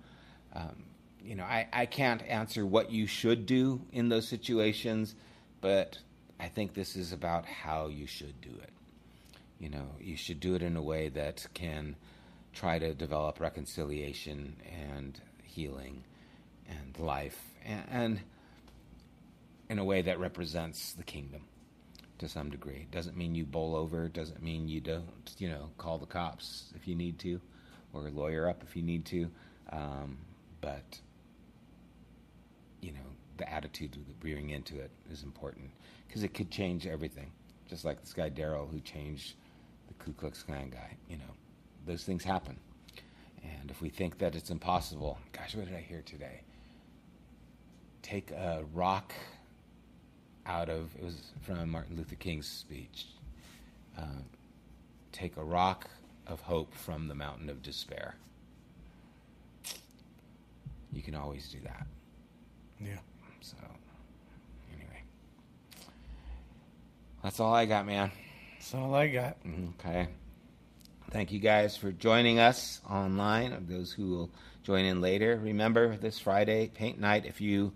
Um, you know, I, I can't answer what you should do in those situations, but I think this is about how you should do it. You know, you should do it in a way that can try to develop reconciliation and healing and life, and, and in a way that represents the kingdom to some degree. It Doesn't mean you bowl over. it Doesn't mean you don't, you know, call the cops if you need to, or lawyer up if you need to. Um, but you know, the attitude we bring into it is important because it could change everything. Just like this guy Daryl, who changed the Ku Klux Klan guy. You know, those things happen. And if we think that it's impossible, gosh, what did I hear today? Take a rock out of it was from Martin Luther King's speech. Uh, take a rock of hope from the mountain of despair. You can always do that. Yeah. So, anyway, that's all I got, man. That's all I got. Okay. Thank you guys for joining us online. Of those who will join in later, remember this Friday, paint night. If you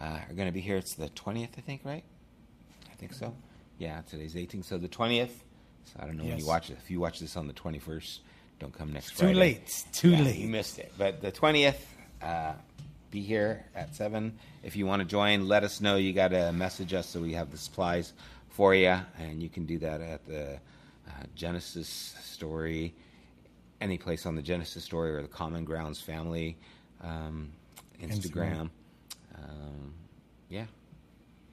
uh, are going to be here, it's the twentieth, I think, right? I think so. Yeah, today's 18th, so the twentieth. So I don't know when you watch it. If you watch this on the twenty-first, don't come next It's too Friday. late. It's too Yeah, late. You missed it. But the twentieth, uh, be here at seven. If you want to join, let us know. You got to message us so we have the supplies for you, and you can do that at the uh, Genesis Story, any place on the Genesis Story or the Common Grounds Family um, Instagram. Instagram. Um, yeah,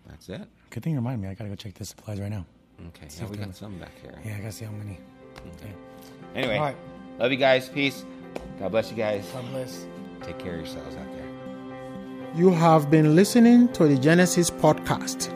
that's it. Good thing you remind me. I gotta go check the supplies right now. Okay, See yeah, we got there's- some back here. Yeah, I gotta see how many. Okay. Anyway, All right. love you guys. Peace. God bless you guys. God bless. Take care of yourselves out there. You have been listening to the Genesis podcast.